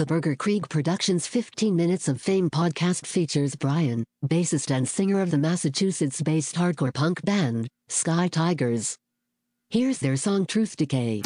The Burger Krieg Productions 15 Minutes of Fame podcast features Brian, bassist and singer of the Massachusetts based hardcore punk band, Sky Tigers. Here's their song Truth Decay.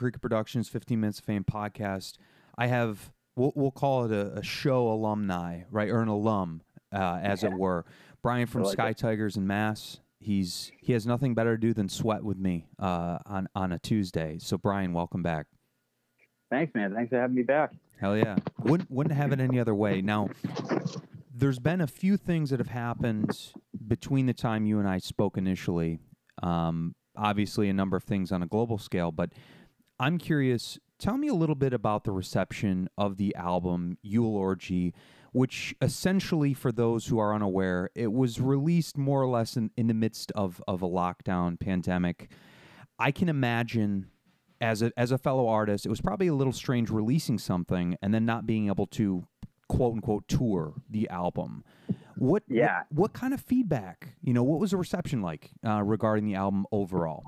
Creek Productions 15 Minutes of Fame podcast. I have we'll, we'll call it a, a show alumni, right, or an alum, uh, as it were. Brian from like Sky it. Tigers and Mass. He's he has nothing better to do than sweat with me uh, on on a Tuesday. So Brian, welcome back. Thanks, man. Thanks for having me back. Hell yeah. Wouldn't wouldn't have it any other way. Now, there's been a few things that have happened between the time you and I spoke initially. Um, obviously, a number of things on a global scale, but I'm curious. Tell me a little bit about the reception of the album Eulogy, which essentially, for those who are unaware, it was released more or less in, in the midst of, of a lockdown pandemic. I can imagine as a as a fellow artist, it was probably a little strange releasing something and then not being able to quote unquote tour the album. What Yeah. what, what kind of feedback? You know, what was the reception like uh, regarding the album overall?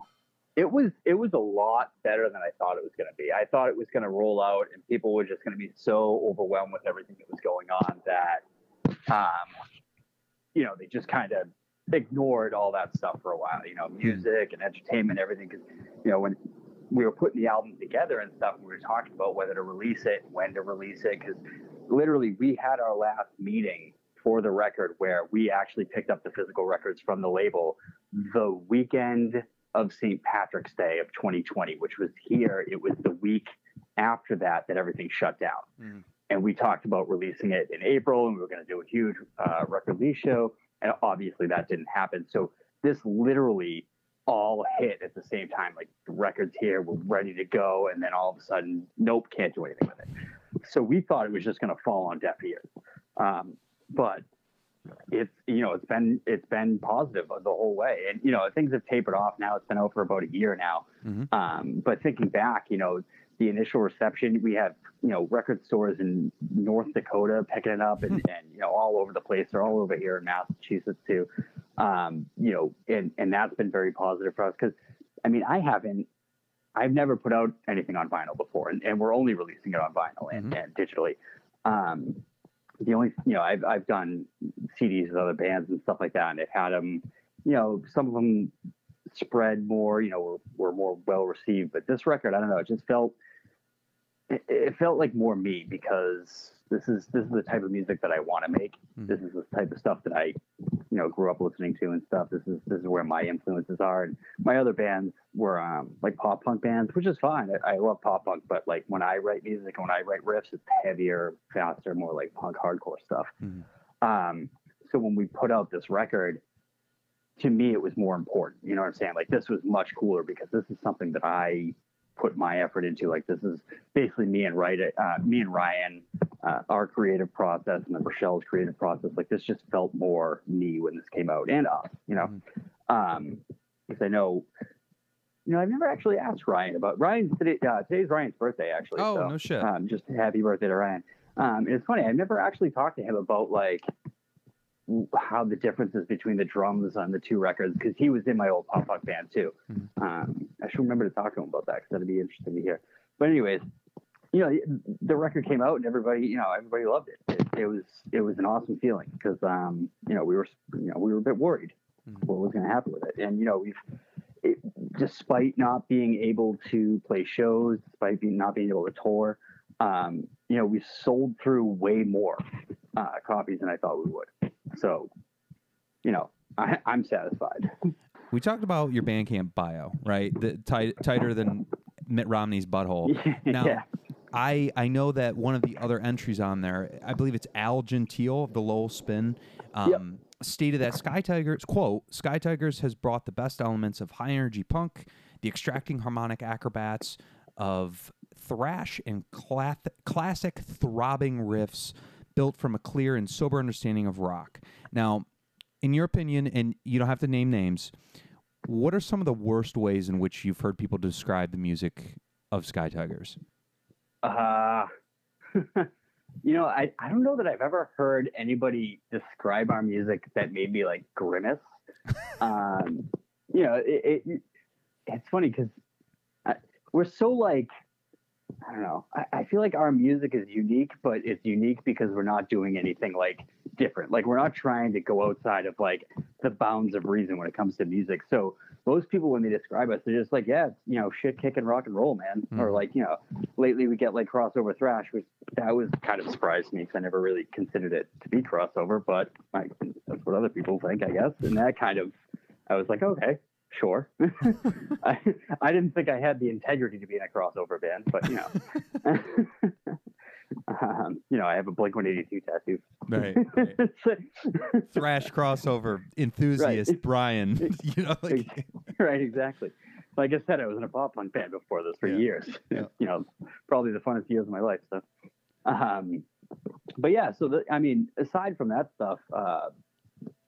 It was it was a lot better than I thought it was going to be. I thought it was going to roll out and people were just going to be so overwhelmed with everything that was going on that, um, you know, they just kind of ignored all that stuff for a while. You know, music and entertainment, everything. Because you know when we were putting the album together and stuff, we were talking about whether to release it, when to release it, because literally we had our last meeting for the record where we actually picked up the physical records from the label the weekend of St. Patrick's Day of 2020, which was here. It was the week after that that everything shut down. Mm. And we talked about releasing it in April and we were going to do a huge uh, record release show. And obviously that didn't happen. So this literally all hit at the same time. Like the records here, we're ready to go. And then all of a sudden, nope, can't do anything with it. So we thought it was just going to fall on deaf ears. Um, but it's you know it's been it's been positive the whole way. And you know things have tapered off now. It's been out for about a year now. Mhm. um, but thinking back you know the initial reception we have you know record stores in north dakota picking it up and, and you know all over the place. They're all over here in massachusetts too. Um, you know and and that's been very positive for us because i mean i haven't i've never put out anything on vinyl before. And, and we're only releasing it on vinyl and, and digitally. Um, the only you know I've I've done CDs with other bands and stuff like that, and they've had them. You know, some of them spread more. You know, were, were more well received. But this record, I don't know, it just felt it, it felt like more me because this is this is the type of music that I want to make. Mhm. This is the type of stuff that I you know grew up listening to and stuff. This is this is where my influences are. And my other bands were um, like pop punk bands, which is fine. I, I love pop punk, but like when I write music and when I write riffs, it's heavier, faster, more like punk hardcore stuff. Mhm. Um, so when we put out this record, to me it was more important. You know what I'm saying? Like this was much cooler because this is something that I put my effort into. Like this is basically me and Ryan, uh, me and Ryan, uh, our creative process, and then Rochelle's creative process. Like this just felt more me when this came out, and us. You know, um, because I know. You know, I've never actually asked Ryan about Ryan's today. Uh, today's Ryan's birthday, actually. Oh, so, no shit. Um, just happy birthday to Ryan. Um, and it's funny, I've never actually talked to him about like how the differences between the drums on the two records because he was in my old pop punk band too. Mhm. Um, I should remember to talk to him about that because that'd be interesting to hear. But anyways, you know, the record came out and everybody, you know, everybody loved it. It, it was it was an awesome feeling because um, you know we were you know we were a bit worried Mhm. what was going to happen with it, and you know we've. It, despite not being able to play shows, despite being, not being able to tour, um, you know, we sold through way more uh, copies than I thought we would. So, you know, I, I'm satisfied. We talked about your Bandcamp bio, right? The tight, tighter than Mitt Romney's butthole. Now, yeah. I I know that one of the other entries on there, I believe it's Al Gentile of the Lowell Spin, um, stated that Sky Tigers quote Sky Tigers has brought the best elements of high energy punk, the extracting harmonic acrobats of thrash and clath- classic throbbing riffs built from a clear and sober understanding of rock. Now, in your opinion, and you don't have to name names, what are some of the worst ways in which you've heard people describe the music of Sky Tigers? Uh, you know, I, I don't know that I've ever heard anybody describe our music that made me like grimace. um, you know, it, it it's funny because we're so like, I don't know. I, I feel like our music is unique, but it's unique because we're not doing anything like different. Like we're not trying to go outside of like the bounds of reason when it comes to music. So most people when they describe us, they're just like, yeah, you know, shit kicking rock and roll, man. Mhm. Or like, you know, lately we get like crossover thrash, which that was kind of surprised me because I never really considered it to be crossover, but like, that's what other people think, I guess. And that kind of, I was like, okay, sure. I, I didn't think I had the integrity to be in a crossover band, but you know, um, you know, I have a Blink 182 tattoo. Right. Thrash crossover enthusiast Right. Brian. you know, like, right, exactly. Like I said, I was in a pop punk band before this for Yeah. years. Yeah. You know, probably the funnest years of my life. So, um, but yeah, so the, I mean, aside from that stuff, uh,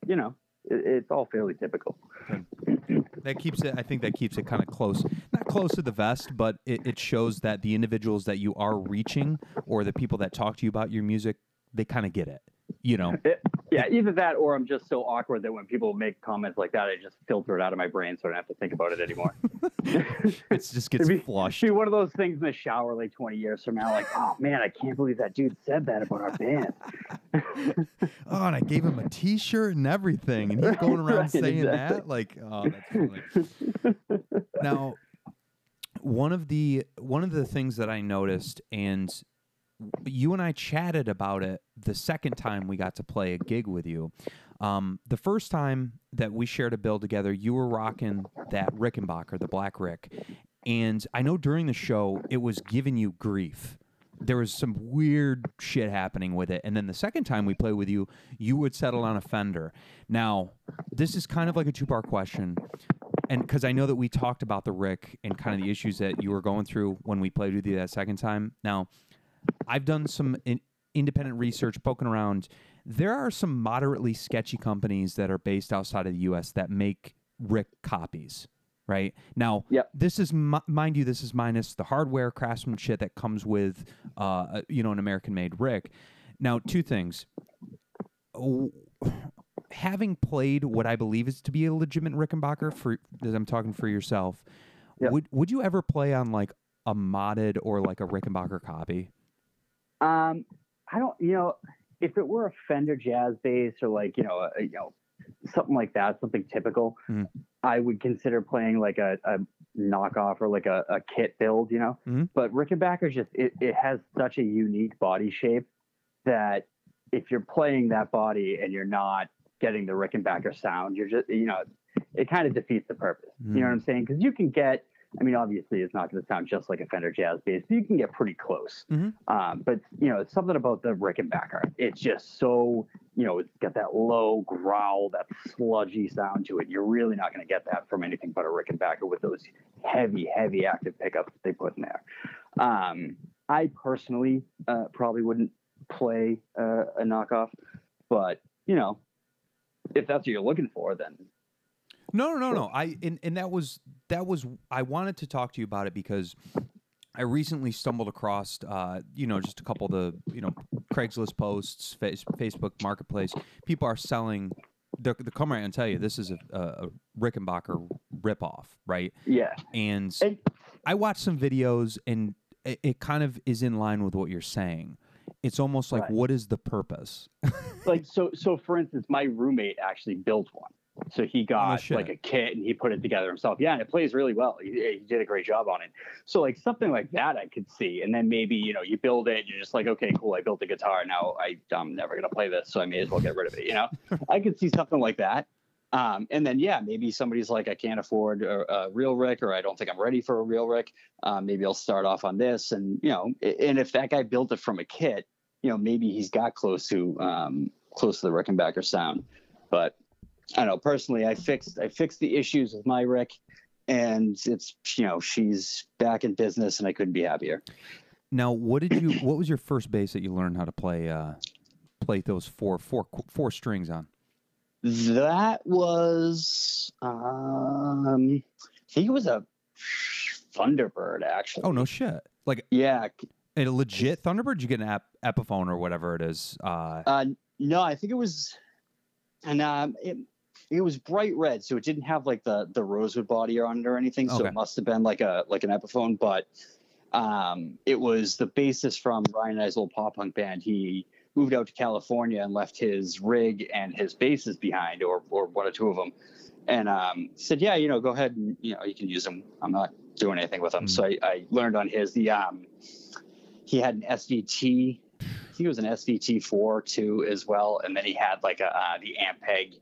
you know, it's all fairly typical. that keeps it. I think that keeps it kind of close, not close to the vest, but it, it shows that the individuals that you are reaching or the people that talk to you about your music, they kind of get it. You know, It, yeah, either that or I'm just so awkward that when people make comments like that, I just filter it out of my brain so I don't have to think about it anymore. it just gets be- flushed. See, one of those things in the shower like 20 years from now, like, oh man, I can't believe that dude said that about our band. Oh, and I gave him a T-shirt and everything, and he's going around Right, saying exactly. that. Like, oh, that's funny. now, one of the one of the things that I noticed, and you and I chatted about it the second time we got to play a gig with you. Um, the first time that we shared a bill together, you were rocking that Rickenbacker, the Black Rick, and I know during the show it was giving you grief. There was some weird shit happening with it, and then the second time we played with you, you would settle on a Fender. Now, this is kind of like a two-part question, and because I know that we talked about the Rick and kind of the issues that you were going through when we played with you that second time. Now, I've done some in, independent research, poking around. There are some moderately sketchy companies that are based outside of the U.S. that make Rick copies. Right now, Yep. this is mi- mind you, this is minus the hardware craftsmanship that comes with, uh, you know, an American-made Rick. Now, two things. Oh, having played what I believe is to be a legitimate Rickenbacker, for as I'm talking for yourself, Yep. would would you ever play on like a modded or like a Rickenbacker copy? Um, I don't, you know, if it were a Fender jazz bass or like, you know, a, you know, something like that, something typical, Mhm. I would consider playing like a, a knockoff or like a, a kit build, you know. Mhm. But Rickenbacker's just it, it has such a unique body shape that if you're playing that body and you're not getting the Rickenbacker sound, you're just you know, it kind of defeats the purpose. You know what I'm saying? Because you can get I mean, obviously, it's not going to sound just like a Fender Jazz bass, but you can get pretty close. Mhm. Um, but you know, it's something about the Rickenbacker. It's just so you know, it's got that low growl, that sludgy sound to it. You're really not going to get that from anything but a Rickenbacker with those heavy, heavy active pickups that they put in there. Um, I personally uh, probably wouldn't play uh, a knockoff, but you know, if that's what you're looking for, then No, no, no, no. I and, and that was that was I wanted to talk to you about it because I recently stumbled across uh, you know just a couple of the you know Craigslist posts, face, Facebook Marketplace. People are selling. They're, they're coming right and tell you this is a, a, a Rickenbacker ripoff, right? yeah, And And- I watched some videos, and it, it kind of is in line with what you're saying. It's almost like, Right. what is the purpose? like so so for instance my roommate actually built one so he got shit. like a kit and he put it together himself. Yeah and it plays really well. He, he did a great job on it. So like something like that i could see. And then maybe you know you build it you're just like okay cool i built a guitar. Now I, i'm never going to play this so i may as well get rid of it you know? I could see something like that. Um, and then yeah, maybe somebody's like, I can't afford a, a real Rick, or I don't think I'm ready for a real Rick. Um, maybe I'll start off on this, and you know, and if that guy built it from a kit, you know, maybe he's got close to um, close to the Rickenbacker sound. But I don't know. Personally, I fixed I fixed the issues with my Rick, and it's you know she's back in business, and I couldn't be happier. Now, what did you? What was your first bass that you learned how to play? Uh, play those four four four strings on. That was, um, I think it was a Thunderbird, actually. Oh no shit! Like Yeah. a legit Thunderbird? You get an ap- Epiphone or whatever it is? Uh, Uh, no, I think it was, and um, it it was bright red, so it didn't have like the the rosewood body on it or anything. So it must have been like a like an Epiphone, but um, it was the bassist from Ryan and I's old pop punk band. He moved out to California and left his rig and his basses behind, or or one or two of them, and um, said, "Yeah, you know, go ahead and you know you can use them. I'm not doing anything with them." Mm. So I, I learned on his. The um, he had an SVT. I think it was an SVT four too as well, and then he had like a uh, the Ampeg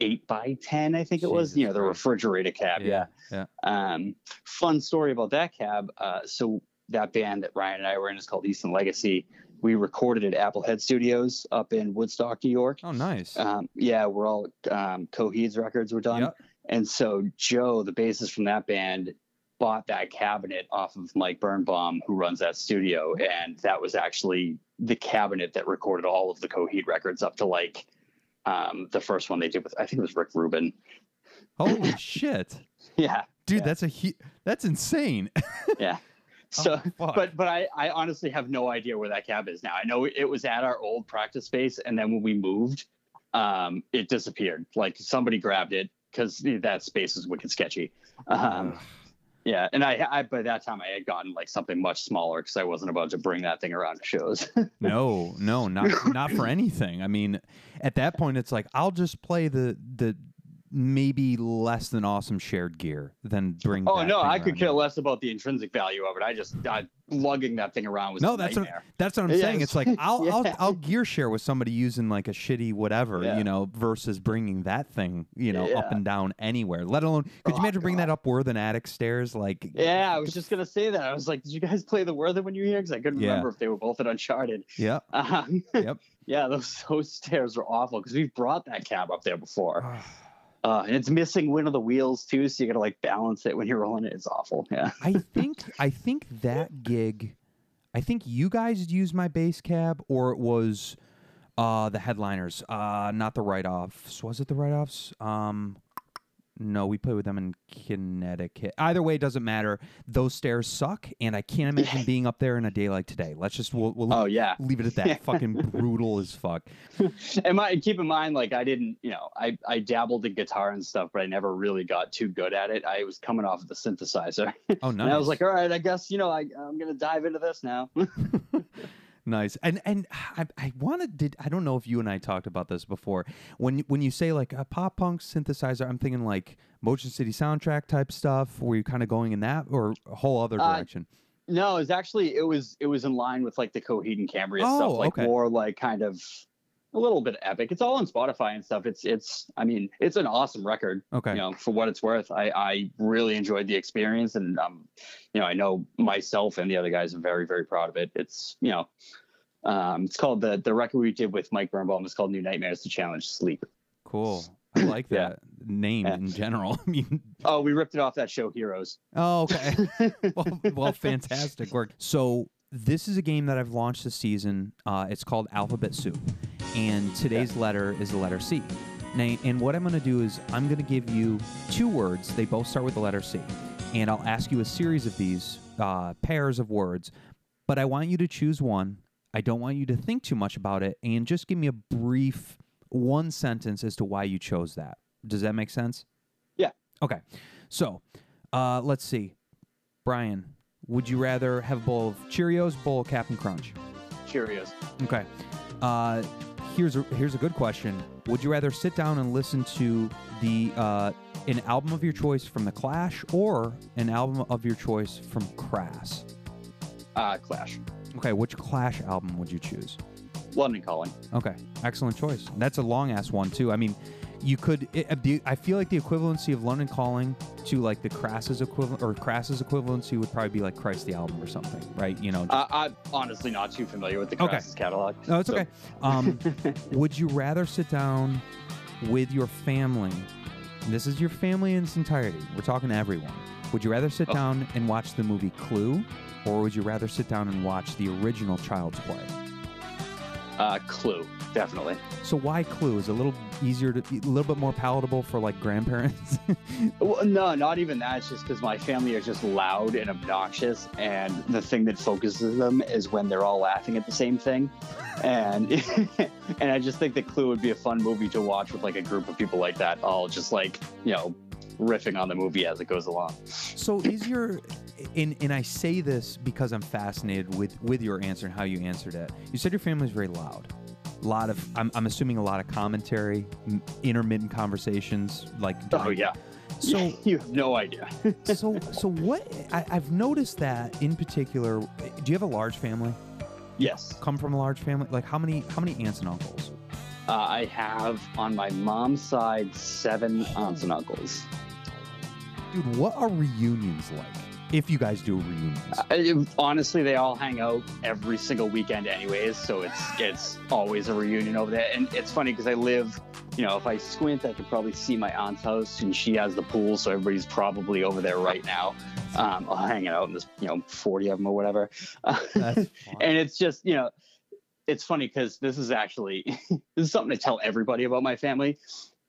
eight by ten. I think it was. Jesus You know, the refrigerator cab. Yeah. yeah. Um, fun story about that cab. Uh, so that band that Ryan and I were in is called Easton Legacy. We recorded at Applehead Studios up in Woodstock, New York. Oh, nice. Um, yeah, we're all um, Coheed's records were done, Yep. and so Joe, the bassist from that band, bought that cabinet off of Mike Birnbaum, who runs that studio, and that was actually the cabinet that recorded all of the Coheed records up to like um, the first one they did with I think it was Rick Rubin. Holy shit, Yeah, dude! Yeah. That's a hu- that's insane. yeah. So, Oh, but but I I honestly have no idea where that cab is now. I know it was at our old practice space, and then when we moved, um, it disappeared. Like somebody grabbed it because that space is wicked sketchy. Um. Yeah, and I, I by that time I had gotten like something much smaller because I wasn't about to bring that thing around to shows. no, no, not not for anything. I mean, at that point, it's like I'll just play the the maybe less than awesome shared gear than bring. oh no, I could care less about the intrinsic value of it. I just I, lugging that thing around was No, that's what, that's what I'm Yeah, saying. It's like I'll, I'll. I'll gear share with somebody using like a shitty whatever, Yeah. you know, versus bringing that thing, you know, up and down anywhere. Let alone, could you Oh, imagine bringing that up Worthen attic stairs? Like, Yeah, I was just gonna say that. I was like, did you guys play the Worthen when you were here? Because I couldn't Yeah. remember if they were both at Uncharted. yeah. Um, Yep. yeah, those those stairs were awful because we've brought that cab up there before, uh, and it's missing one of the wheels too, so you gotta like balance it when you're rolling it. It's awful. Yeah. I think I think that gig, I think you guys used my bass cab, or it was uh, the headliners, uh, not the write offs. Was it the write offs? Um, no, we played with them in Connecticut. Either way, it doesn't matter. Those stairs suck, and I can't imagine being up there in a day like today. Let's just we'll, we'll Oh yeah. leave it at that. Fucking brutal as fuck. And my, keep in mind, like I didn't, you know, I I dabbled in guitar and stuff, but I never really got too good at it. I was coming off of the synthesizer, Oh, nice. and I was like, all right, I guess you know, I I'm gonna dive into this now. Nice. And and I, I wanted did I don't know if you and I talked about this before. When when you say like a pop punk synthesizer, I'm thinking like Motion City soundtrack type stuff. Were you kind of going in that or a whole other Uh, direction? No, it's actually it was it was in line with like the Coheed and Cambria Oh, stuff, like okay. more like kind of a little bit epic. It's all on Spotify and stuff. It's it's I mean it's an awesome record. okay. You know, for what it's worth, I I really enjoyed the experience, and um, you know, I know myself and the other guys are very very proud of it. It's you know, um, it's called the the record we did with Mike Birnbaum is called New Nightmares to Challenge Sleep. Cool. I like Yeah. that name Yeah. in general. I mean, Oh, we ripped it off that show Heroes. oh, okay. well, well, fantastic work. So this is a game that I've launched this season. Uh, it's called Alphabet Soup, and today's letter is the letter C. Now, and what I'm going to do is I'm going to give you two words. They both start with the letter C, and I'll ask you a series of these uh, pairs of words. But I want you to choose one. I don't want you to think too much about it, and just give me a brief one sentence as to why you chose that. Does that make sense? Yeah. Okay. So, uh, let's see. Brian, would you rather have a bowl of Cheerios, bowl of Captain Crunch? Cheerios. Okay. Uh, here's a here's a good question. Would you rather sit down and listen to the uh, an album of your choice from the Clash or an album of your choice from Crass? Uh, Clash. Okay, which Clash album would you choose? London Calling. Okay, excellent choice. That's a long ass one too. I mean, you could. It, uh, the- I feel like the equivalency of London Calling to like the Crass's equivalent or Crass's equivalency would probably be like Christ the album or something, right? You know. just- Uh, I'm honestly not too familiar with the Okay. Catalog. no, it's so- okay. Um, would you rather sit down with your family? and This is your family in its entirety. We're talking to everyone. Would you rather sit Oh. down and watch the movie Clue, or would you rather sit down and watch the original Child's Play? Uh, Clue, definitely. So why Clue? Is it a little easier to, a little bit more palatable for like grandparents? Well, no, not even that. It's just because my family are just loud and obnoxious, and the thing that focuses them is when they're all laughing at the same thing. And and I just think that Clue would be a fun movie to watch with like a group of people like that, all just like you know riffing on the movie as it goes along. So is your and and I say this because I'm fascinated with with your answer and how you answered it. You said your family's very loud. A lot of I'm, I'm assuming a lot of commentary, intermittent conversations like Oh yeah. So you have no idea. so so what I, I've noticed that in particular do you have a large family? yes, Come from a large family? Like how many how many aunts and uncles? uh, I have on my mom's side seven aunts and uncles. Dude, what are reunions like? If you guys do reunions. Uh, it- honestly, they all hang out every single weekend, anyways. So it's it's always a reunion over there, and it's funny because I live, you know, if I squint, I could probably see my aunt's house, and she has the pool, so everybody's probably over there right now, um, all hanging out in this, you know, forty of them or whatever. And it's just, you know, it's funny because this is actually this is something to tell everybody about my family.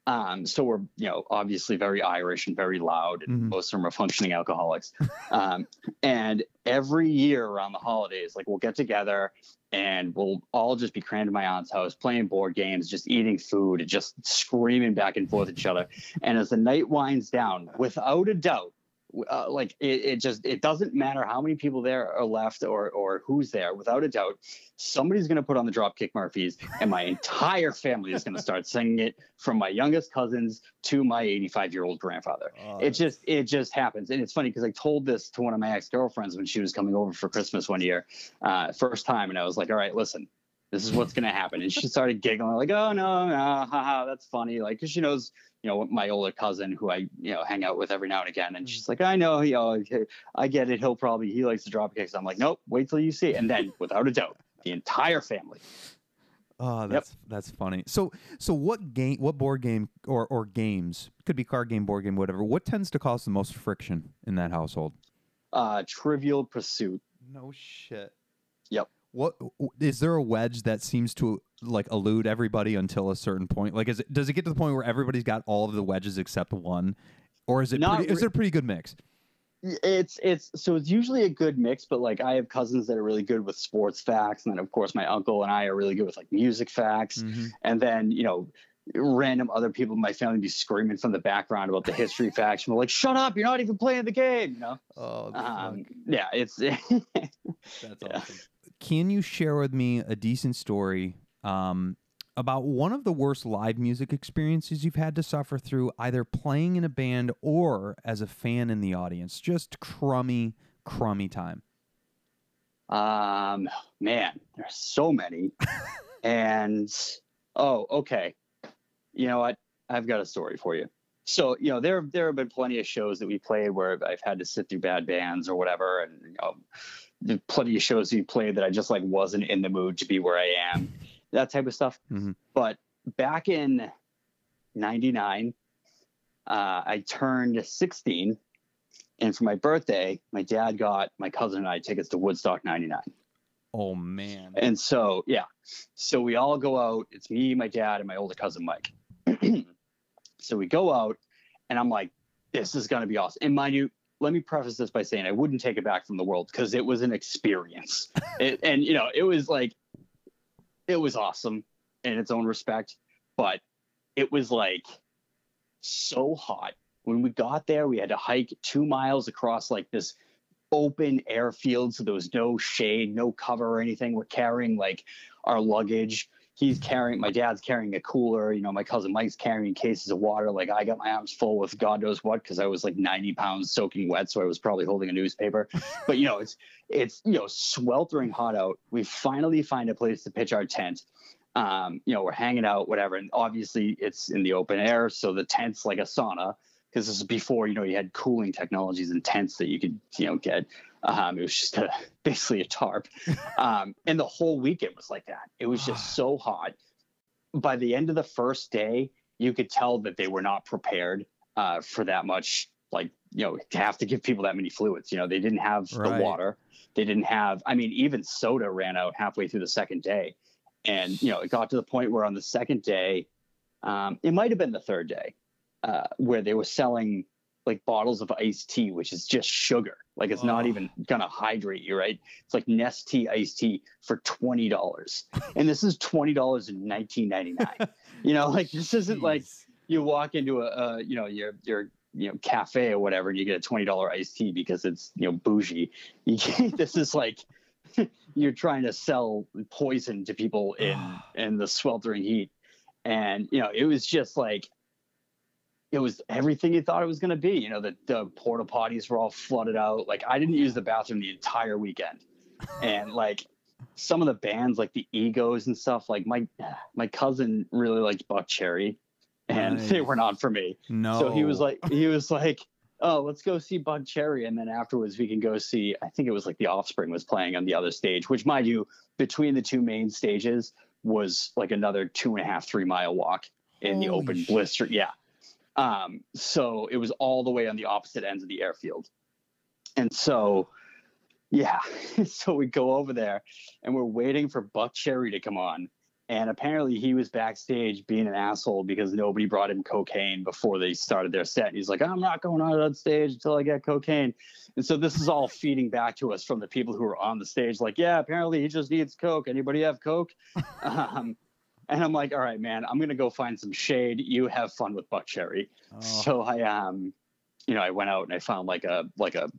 Um, so we're, you know, obviously very Irish and very loud, and Mhm. most of them are functioning alcoholics. um, and every year around the holidays, like we'll get together and we'll all just be crammed in my aunt's house, playing board games, just eating food, and just screaming back and forth at each other. And as the night winds down, without a doubt, uh, like it, it just it doesn't matter how many people there are left or or who's there. Without a doubt, somebody's going to put on the Dropkick Murphys, and my entire family is going to start singing it, from my youngest cousins to my 85 year old grandfather Oh, it just it just happens and it's funny because i told this to one of my ex-girlfriends when she was coming over for christmas one year uh first time and i was like all right listen this is what's going to happen and she started giggling like oh no no haha that's funny like because she knows you know my older cousin who i you know hang out with every now and again and she's like i know you know i get it he'll probably he likes to drop kicks i'm like nope wait till you see it and then without a doubt the entire family Oh, that's that's funny. So so what game what board game or or games could be card game, board game, whatever. What tends to cause the most friction in that household? uh trivial pursuit No shit. Yep. What is there a wedge that seems to like elude everybody until a certain point? Like is it does it get to the point where everybody's got all of the wedges except one? Or is it Not pretty, is re- there a pretty good mix? it's it's so it's usually a good mix but like i have cousins that are really good with sports facts and then of course my uncle and i are really good with like music facts Mhm. and then you know random other people in my family be screaming from the background about the history facts and we're like shut up you're not even playing the game you know Oh, um, yeah it's That's Yeah. awesome. Can you share with me a decent story um, about one of the worst live music experiences you've had to suffer through, either playing in a band or as a fan in the audience? Just crummy, crummy time. Um, man, there's so many. and oh, okay. You know what? I've got a story for you. So, you know, there there have been plenty of shows that we played where I've had to sit through bad bands or whatever, and you know, plenty of shows we played that I just like wasn't in the mood to be where I am, that type of stuff. Mhm. But back in '99, uh, I turned 16, and for my birthday, my dad got my cousin and I tickets to Woodstock '99. Oh man. And so, yeah. So we all go out. It's me, my dad, and my older cousin Mike. so we go out, and I'm like, this is going to be awesome. And mind you, let me preface this by saying I wouldn't take it back from the world because it was an experience. it, and, you know, it was like, it was awesome in its own respect, but it was like so hot. When we got there, we had to hike two miles across like this open airfield, so there was no shade, no cover or anything. We're carrying like our luggage. He's carrying, my dad's carrying a cooler. You know, my cousin Mike's carrying cases of water. Like I got my arms full with God knows what because I was like 90 pounds soaking wet, so I was probably holding a newspaper. but you know, it's it's you know sweltering hot out. We finally find a place to pitch our tent. Um, you know, we're hanging out, whatever. And obviously it's in the open air. So the tent's like a sauna because this is before, you know, you had cooling technologies and tents that you could, you know, get. Um, it was just a, basically a tarp. Um, and the whole weekend was like that. It was just so hot. By the end of the first day, you could tell that they were not prepared uh, for that much, like, you know, to have to give people that many fluids. You know, they didn't have Right. the water. They didn't have, I mean, even soda ran out halfway through the second day. And, you know, it got to the point where on the second day, um, it might have been the third day, uh, where they were selling like bottles of iced tea, which is just sugar. Like it's not Oh. even gonna hydrate you, right? It's like Nestea iced tea for twenty dollars, and this is twenty dollars in nineteen ninety nine. you know, like this isn't like you walk into a, uh, you know, your your you know cafe or whatever, and you get a twenty dollar iced tea because it's you know bougie. You this is like you're trying to sell poison to people in in the sweltering heat, and you know it was just like it was everything you thought it was going to be. You know, the, the porta potties were all flooded out. Like I didn't use the bathroom the entire weekend, and like some of the bands, like the Egos and stuff. Like my my cousin really liked Buckcherry, and they were not for me. no. So he was like, he was like, oh, let's go see Buckcherry, and then afterwards we can go see. I think it was like the Offspring was playing on the other stage, which, mind you, between the two main stages was like another two and a half, three mile walk in the open shit. blister. Yeah. Um, so it was all the way on the opposite ends of the airfield, and so. Yeah, so we go over there and we're waiting for Buckcherry to come on. And apparently he was backstage being an asshole because nobody brought him cocaine before they started their set. And he's like, I'm not going on stage until I get cocaine. And so this is all feeding back to us from the people who are on the stage, like, yeah, apparently he just needs coke. Anybody have coke? um, and I'm like, all right, man, I'm gonna go find some shade. You have fun with Buckcherry. Oh, So I um, you know, I went out and I found like a like a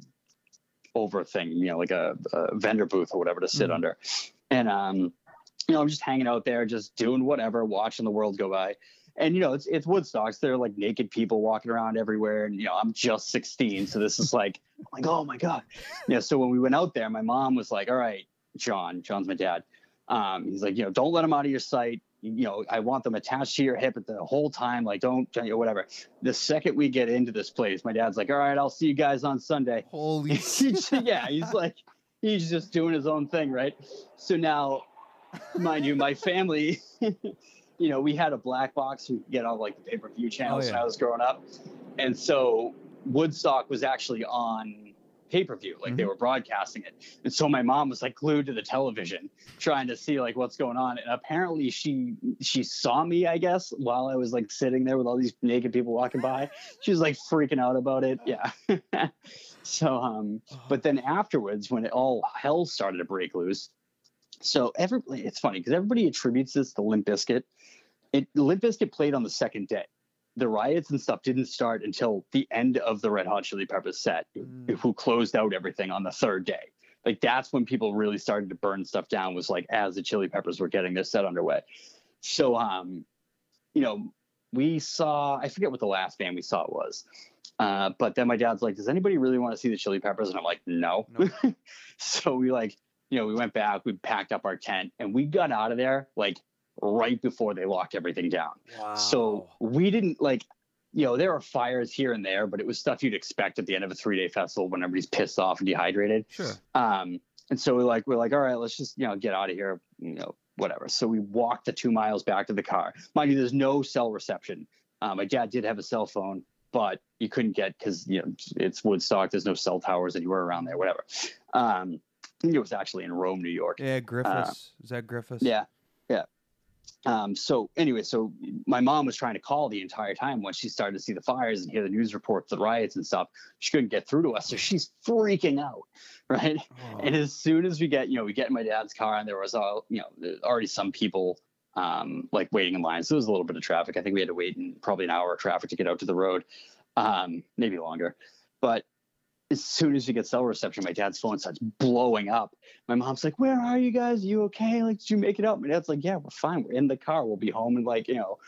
over thing, you know, like a, a vendor booth or whatever to sit Mhm. under, and um, you know, I'm just hanging out there, just doing whatever, watching the world go by. And you know, it's it's Woodstock. So there are like naked people walking around everywhere, and you know, I'm just 16, so this is like, like, oh my god, yeah. So when we went out there, my mom was like, all right, John, John's my dad. Um, he's like, you know, don't let him out of your sight. You know, I want them attached to your hip at the whole time. Like, don't, you know, whatever. The second we get into this place, my dad's like, all right, I'll see you guys on Sunday. holy yeah, he's like, he's just doing his own thing, right? So now, mind you, my family, you know, we had a black box we get on like the pay per view channels oh, when yeah. I was growing up, and so Woodstock was actually on pay per view, like they Mhm. were broadcasting it, and so my mom was like glued to the television trying to see like what's going on, and apparently she she saw me, I guess, while I was like sitting there with all these naked people walking by. She was like freaking out about it, yeah. so um but then afterwards when it all hell started to break loose so every it's funny because everybody attributes this to limp Bizkit. it limp Bizkit played on the second day the riots and stuff didn't start until the end of the red hot chili peppers set Mm. who closed out everything on the third day like that's when people really started to burn stuff down was like as the chili peppers were getting their set underway so um you know we saw i forget what the last band we saw was uh, but then my dad's like, does anybody really want to see the Chili Peppers? And I'm like, no. Nope. so we like, you know, we went back, we packed up our tent, and we got out of there like right before they locked everything down. wow. So we didn't like, you know, there are fires here and there, but it was stuff you'd expect at the end of a three day festival when everybody's pissed off and dehydrated. sure. Um, and so we're like, we're like, all right, let's just, you know, get out of here, you know, whatever. So we walked the two miles back to the car. Mind you, there's no cell reception. Um, my dad did have a cell phone, but you couldn't get because you know it's Woodstock. There's no cell towers anywhere around there. Whatever. Um, I think it was actually in Rome, New York. Yeah, Griffiss. Is that Griffiss? Yeah, yeah. Um, so anyway, so my mom was trying to call the entire time once she started to see the fires and hear the news reports, the riots and stuff. She couldn't get through to us, so she's freaking out, right? Oh. And as soon as we get, you know, we get in my dad's car, and there was all, you know, already some people um, like waiting in line. So there was a little bit of traffic. I think we had to wait in probably an hour of traffic to get out to the road, um, maybe longer. But as soon as we get cell reception, my dad's phone starts blowing up. My mom's like, "Where are you guys? you okay? Like, did you make it out?" My dad's like, "Yeah, we're fine. We're in the car. We'll be home in like you know,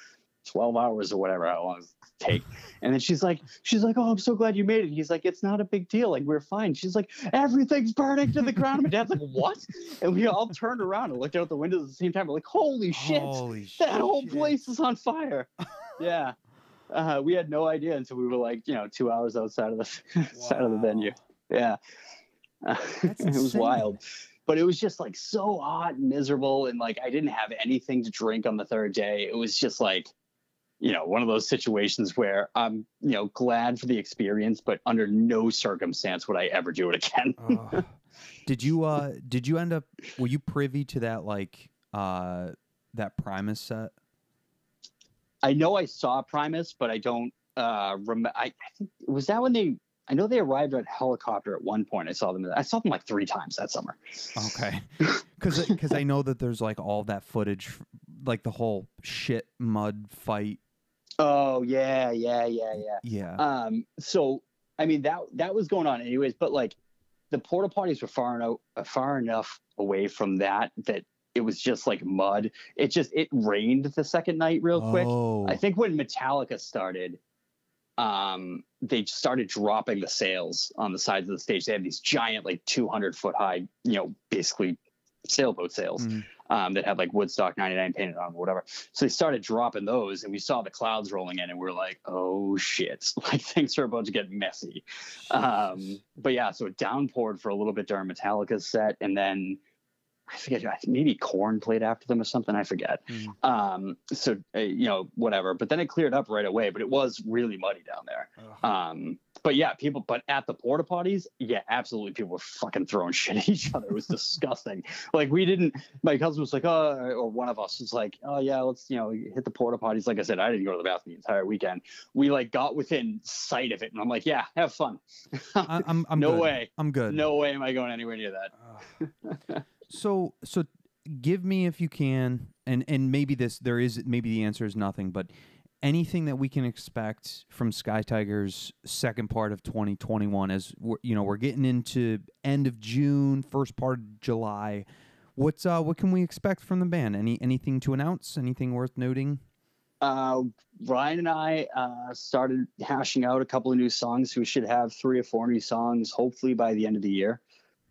twelve hours or whatever. How long? take. And then she's like, she's like, oh, I'm so glad you made it. He's like, it's not a big deal. Like we're fine. She's like, everything's burning to the ground. My dad's like, what? And we all turned around and looked out the windows at the same time. We're like, holy shit, Holy that whole place is on fire. yeah. Uh, we had no idea until we were like, you know, two hours outside of the side of the venue. Yeah. Uh, That's it was wild. But it was just like so hot and miserable. And like I didn't have anything to drink on the third day. It was just like, you know, one of those situations where I'm, you know, glad for the experience, but under no circumstance would I ever do it again. Ugh. did you uh did you end up were you privy to that like uh that Primus set? I know I saw Primus, but I don't uh remember. I, I think was that when they. I know they arrived at helicopter at one point. I saw them. I saw them like three times that summer. Okay. Cuz cuz I know that there's like all that footage like the whole shit mud fight. Oh yeah, yeah, yeah, yeah. Yeah. Um. So I mean that that was going on anyways, but like the porta potties were far enough far enough away from that that it was just like mud. It just it rained the second night real quick. Oh. I think when Metallica started, um, they started dropping the sails on the sides of the stage. They had these giant, like 200 foot high, you know, basically sailboat sails Mm. um, that had like Woodstock 99 painted on them, or whatever. So they started dropping those, and we saw the clouds rolling in, and we are like, oh shit, like things are about to get messy. Um, but yeah, so it downpoured for a little bit during Metallica's set, and then I forget, maybe Korn played after them or something. I forget. Mm. Um, so uh, you know, whatever. But then it cleared up right away. But it was really muddy down there. Um, but yeah, people. But at the porta potties, yeah, absolutely, people were fucking throwing shit at each other. It was disgusting. Like we didn't. My cousin was like, oh, or one of us was like, oh yeah, let's you know hit the porta potties. Like I said, I didn't go to the bathroom the entire weekend. We like got within sight of it, and I'm like, yeah, have fun. I, I'm I'm no good. way, I'm good. no way am I going anywhere near that. Ugh. so so give me if you can and and maybe this there is maybe the answer is nothing but anything that we can expect from sky tigers second part of 2021 as we're, you know we're getting into end of june first part of july what's uh what can we expect from the band any anything to announce anything worth noting uh, Ryan and I uh, started hashing out a couple of new songs. We should have three or four new songs, hopefully by the end of the year.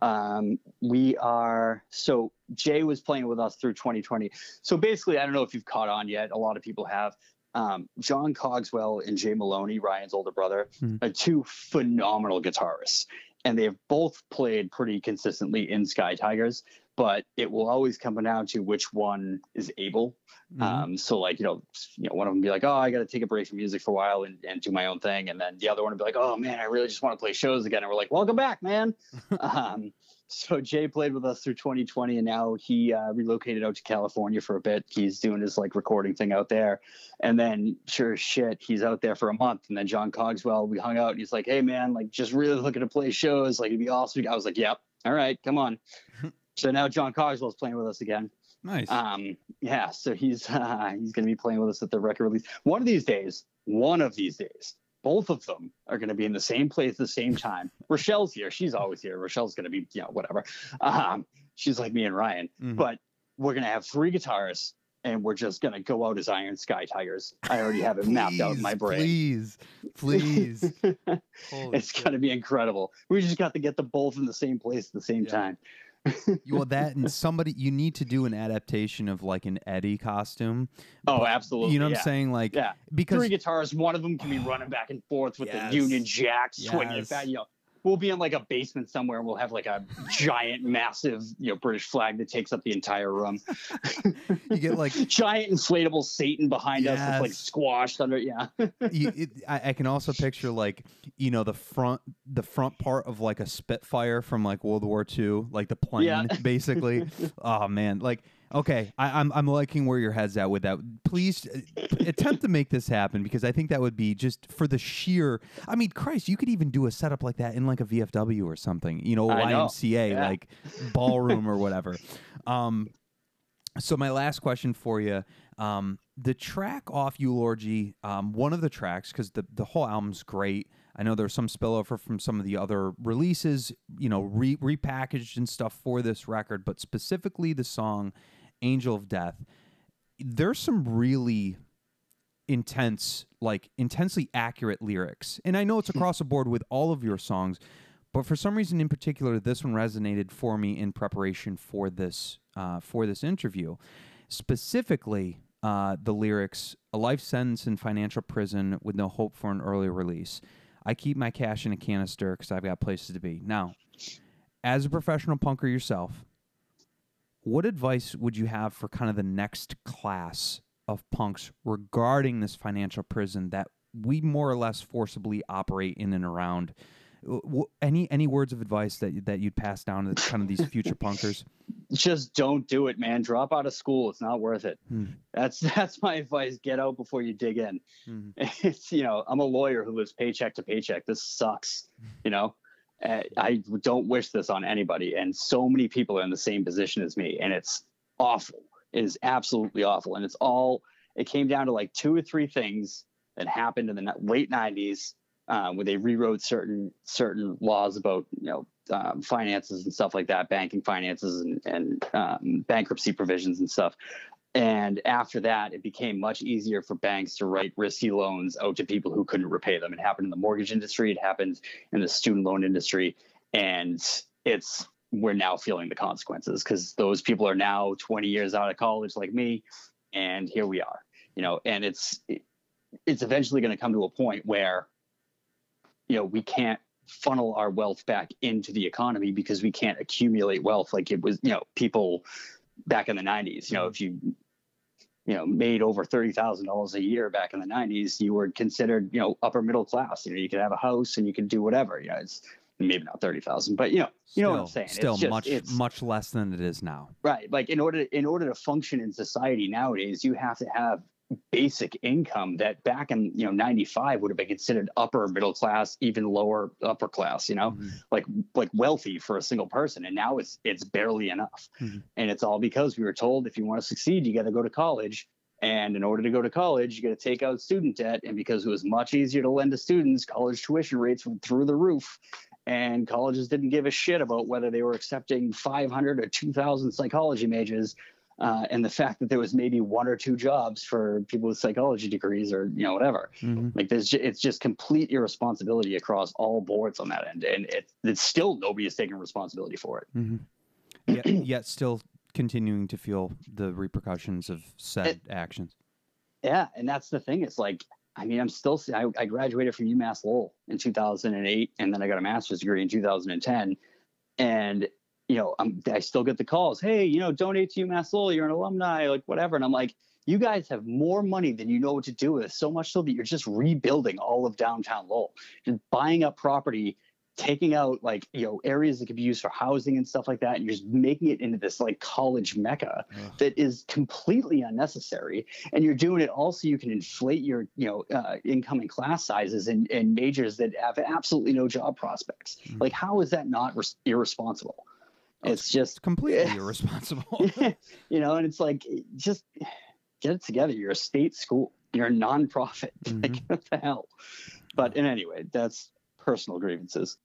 Um, we are so Jay was playing with us through 2020. So basically, I don't know if you've caught on yet. A lot of people have. Um, John Cogswell and Jay Maloney, Ryan's older brother, Hmm. are two phenomenal guitarists, and they have both played pretty consistently in Sky Tigers. But it will always come down to which one is able Mhm. um, so like, you know, you know, one of them be like, oh, I got to take a break from music for a while and, and do my own thing. And then the other one would be like, oh man, I really just want to play shows again. And we're like, welcome back, man. um, so Jay played with us through 2020 and now he uh, relocated out to California for a bit. He's doing his like recording thing out there. And then sure as shit, he's out there for a month. And then John Cogswell, we hung out and he's like, hey man, like just really looking to play shows. Like it'd be awesome. I was like, yep. All right, come on. so now John Cogswell's playing with us again. nice Um, yeah, so he's uh, he's going to be playing with us at the record release. One of these days, one of these days, both of them are going to be in the same place at the same time. Rochelle's here; she's always here. Rochelle's going to be, you know, whatever. Um, she's like me and Ryan, Mhm. but we're going to have three guitarists, and we're just going to go out as Iron Sky Tigers. I already have it mapped out in my brain. please please it's going to be incredible. We just got to get them both in the same place at the same Yeah. time. Well that and somebody you need to do an adaptation of like an eddie costume Oh, absolutely. you know what yeah. i'm saying like Yeah. because three guitars. One of them can be running back and forth with Yes. the Union Jack, swinging Yes. back. You know, we'll be in like a basement somewhere, and we'll have like a giant, massive, you know, British flag that takes up the entire room. you get like giant inflatable Satan behind us that's like squashed under. Yeah, you, it, I, I can also picture like you know the front the front part of like a Spitfire from like World War II, like the plane, Yeah. basically. oh man, like okay, I, I'm I'm liking where your head's at with that. Please uh, attempt to make this happen because I think that would be just for the sheer. I mean, Christ, you could even do a setup like that in like a VFW or something, you know, I know. YMCA, Yeah. like ballroom or whatever. Um, so my last question for you, um, the track off Eulogy, um, one of the tracks, because the the whole album's great. I know there's some spillover from some of the other releases, you know, re- repackaged and stuff for this record, but specifically the song "Angel of Death." There's some really intense, like intensely accurate lyrics. And I know it's across the board with all of your songs, but for some reason in particular, this one resonated for me in preparation for this uh, for this interview. Specifically, uh, the lyrics: "A life sentence in financial prison with no hope for an early release. I keep my cash in a canister because I've got places to be." Now, as a professional punker yourself, what advice would you have for kind of the next class of punks regarding this financial prison that we more or less forcibly operate in and around? Any any words of advice that that you'd pass down to kind of these future punkers? Just don't do it, man. Drop out of school. It's not worth it. Hmm. That's that's my advice. Get out before you dig in. Mhm. It's you know I'm a lawyer who lives paycheck to paycheck. This sucks. You know, Uh, I don't wish this on anybody. And so many people are in the same position as me, and it's awful. It is absolutely awful. And it's all it came down to like two or three things that happened in the late '90s um, where they rewrote certain certain laws about you know um, finances and stuff like that, banking finances and, and um, bankruptcy provisions and stuff. And after that, it became much easier for banks to write risky loans out to people who couldn't repay them. It happened in the mortgage industry. It happened in the student loan industry, and it's we're now feeling the consequences because those people are now 20 years out of college like me, and here we are. You know, and it's it's eventually going to come to a point where you know we can't funnel our wealth back into the economy because we can't accumulate wealth like it was you know people back in the 90s you know mm-hmm. if you you know made over $30,000 a year back in the 90s you were considered you know upper middle class. You know you could have a house and you could do whatever. You know it's maybe not 30,000 but you know you know what I'm saying? Still it's just, much much less than it is now. right. Like in order in order to function in society nowadays you have to have basic income that back in you know 95 would have been considered upper middle class even lower upper class you know Mhm. like like wealthy for a single person and now it's it's barely enough Mhm. and it's all because we were told if you want to succeed you got to go to college and in order to go to college you got to take out student debt and because it was much easier to lend to students college tuition rates went through the roof and colleges didn't give a shit about whether they were accepting 500 or 2000 psychology majors uh, and the fact that there was maybe one or two jobs for people with psychology degrees or you know whatever Mhm. like there's it's just complete irresponsibility across all boards on that end and it, it's still nobody is taking responsibility for it Mhm. Yet, yet still continuing to feel the repercussions of said actions. yeah and that's the thing it's like i mean i'm still I, I graduated from umass lowell in 2008 and then i got a master's degree in 2010 and you know I'm, i still get the calls hey you know donate to umass lowell you're an alumni like whatever and i'm like you guys have more money than you know what to do with so much so that you're just rebuilding all of downtown lowell just buying up property taking out like you know areas that could be used for housing and stuff like that and you're just making it into this like college mecca Ugh. that is completely unnecessary and you're doing it also you can inflate your you know uh, incoming class sizes and, and majors that have absolutely no job prospects Mhm. like how is that not res- irresponsible Oh, it's just Completely Yeah. irresponsible. you know and it's like just get it together you're a state school you're a nonprofit like Mhm. what the hell but in anyway that's personal grievances